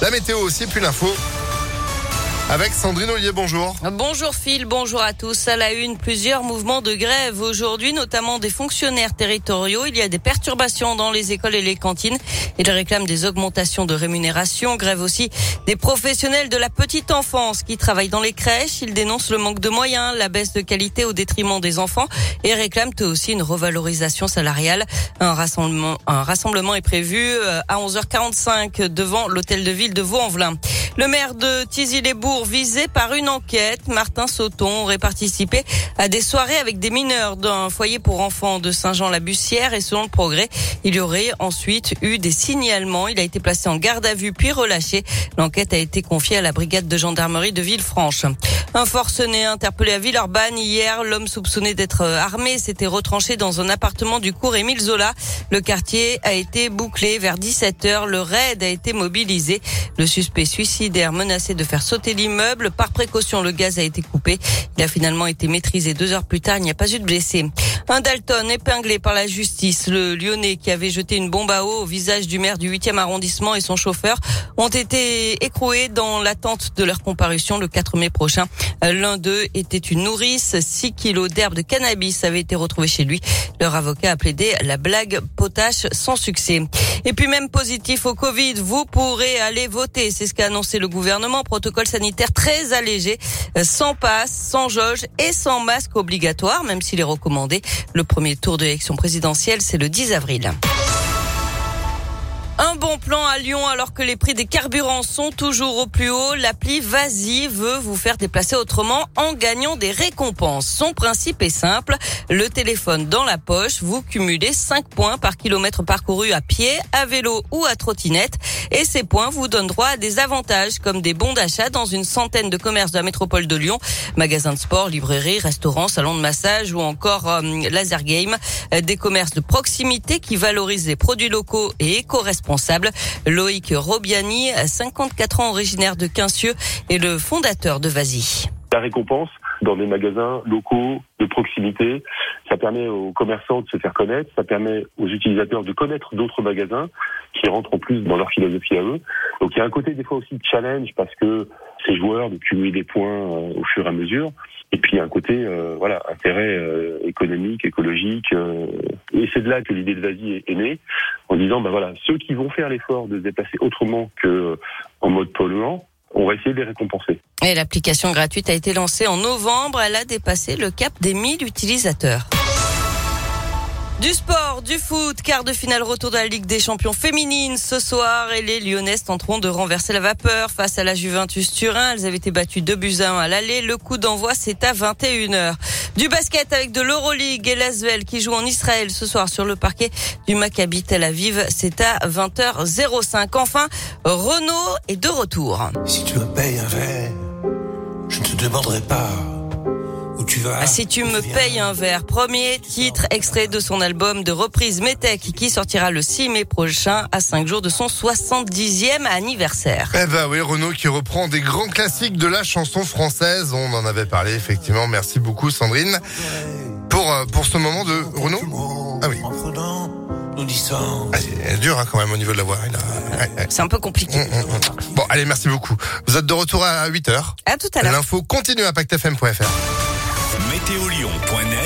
La météo aussi, puis l'info. Avec Sandrine Ollier, bonjour. Bonjour Phil, bonjour à tous. À la une, plusieurs mouvements de grève aujourd'hui, notamment des fonctionnaires territoriaux. Il y a des perturbations dans les écoles et les cantines. Ils réclament des augmentations de rémunération. Grève aussi des professionnels de la petite enfance qui travaillent dans les crèches. Ils dénoncent le manque de moyens, la baisse de qualité au détriment des enfants et réclament aussi une revalorisation salariale. Un rassemblement, un rassemblement est prévu euh, à 11h45 devant l'hôtel de ville de Vaux-en-Velin. Le maire de Tizy-les-Bourgs visé par une enquête. Martin Sauton aurait participé à des soirées avec des mineurs d'un foyer pour enfants de Saint-Jean-la-Bussière et selon le progrès, il y aurait ensuite eu des signalements. Il a été placé en garde à vue puis relâché. L'enquête a été confiée à la brigade de gendarmerie de Villefranche. Un forcené interpellé à Villeurbanne hier, l'homme soupçonné d'être armé s'était retranché dans un appartement du cours Émile Zola. Le quartier a été bouclé vers 17h. Le raid a été mobilisé. Le suspect suicide menacé de faire sauter l'immeuble. Par précaution, le gaz a été coupé. Il a finalement été maîtrisé deux heures plus tard. Il n'y a pas eu de blessés. Un Dalton épinglé par la justice. Le Lyonnais qui avait jeté une bombe à eau au visage du maire du 8e arrondissement et son chauffeur ont été écroués dans l'attente de leur comparution le 4 mai prochain. L'un d'eux était une nourrice. 6 kilos d'herbe de cannabis avaient été retrouvés chez lui. Leur avocat a plaidé la blague potache sans succès. Et puis même positif au Covid, vous pourrez aller voter. C'est ce qu'a annoncé le gouvernement. Protocole sanitaire très allégé, sans passe, sans jauge et sans masque obligatoire, même s'il est recommandé. Le premier tour de l'élection présidentielle, c'est le 10 avril. Un bon plan à Lyon alors que les prix des carburants sont toujours au plus haut. L'appli Vasi veut vous faire déplacer autrement en gagnant des récompenses. Son principe est simple. Le téléphone dans la poche, vous cumulez 5 points par kilomètre parcouru à pied, à vélo ou à trottinette. Et ces points vous donnent droit à des avantages comme des bons d'achat dans une centaine de commerces de la métropole de Lyon. Magasins de sport, librairies, restaurants, salons de massage ou encore euh, laser game. Des commerces de proximité qui valorisent les produits locaux et éco-responsables Loïc Robiani, 54 ans originaire de Quincieux, est le fondateur de Vasi. La récompense dans des magasins locaux de proximité, ça permet aux commerçants de se faire connaître, ça permet aux utilisateurs de connaître d'autres magasins qui rentrent en plus dans leur philosophie à eux. Donc il y a un côté des fois aussi de challenge parce que ces joueurs de cumuler des points euh, au fur et à mesure. Et puis il y a un côté euh, voilà intérêt euh, économique, écologique. et c'est de là que l'idée de Vasi est, née, en disant ben voilà ceux qui vont faire l'effort de se déplacer autrement que en mode polluant, on va essayer de les récompenser. Et l'application gratuite a été lancée en novembre. Elle a dépassé le cap des 1000 utilisateurs. Du sport, du foot, quart de finale retour de la Ligue des champions féminines ce soir et les Lyonnaises tenteront de renverser la vapeur face à la Juventus Turin. Elles avaient été battues 2 buts à 1 à l'aller. Le coup d'envoi c'est à 21h. Du basket avec de l'Euroleague et l'Asvel qui joue en Israël ce soir sur le parquet du Maccabi Tel Aviv. C'est à 20h05. Enfin, Renault est de retour. Si tu me payes un verre, je ne te demanderai pas ah, si tu me payes un verre, premier titre extrait de son album de reprise Metec qui sortira le 6 mai prochain à 5 jours de son 70e anniversaire. Eh ben oui, Renaud qui reprend des grands classiques de la chanson française. On en avait parlé effectivement. Merci beaucoup Sandrine pour euh, pour ce moment de Renaud? Ah oui. Ah, c'est dur hein, quand même au niveau de la voix. C'est un peu compliqué. Hum, hum, hum. Bon, allez, merci beaucoup. Vous êtes de retour à 8h. À tout à l'heure. L'info continue à pactfm.fr. Météolion.net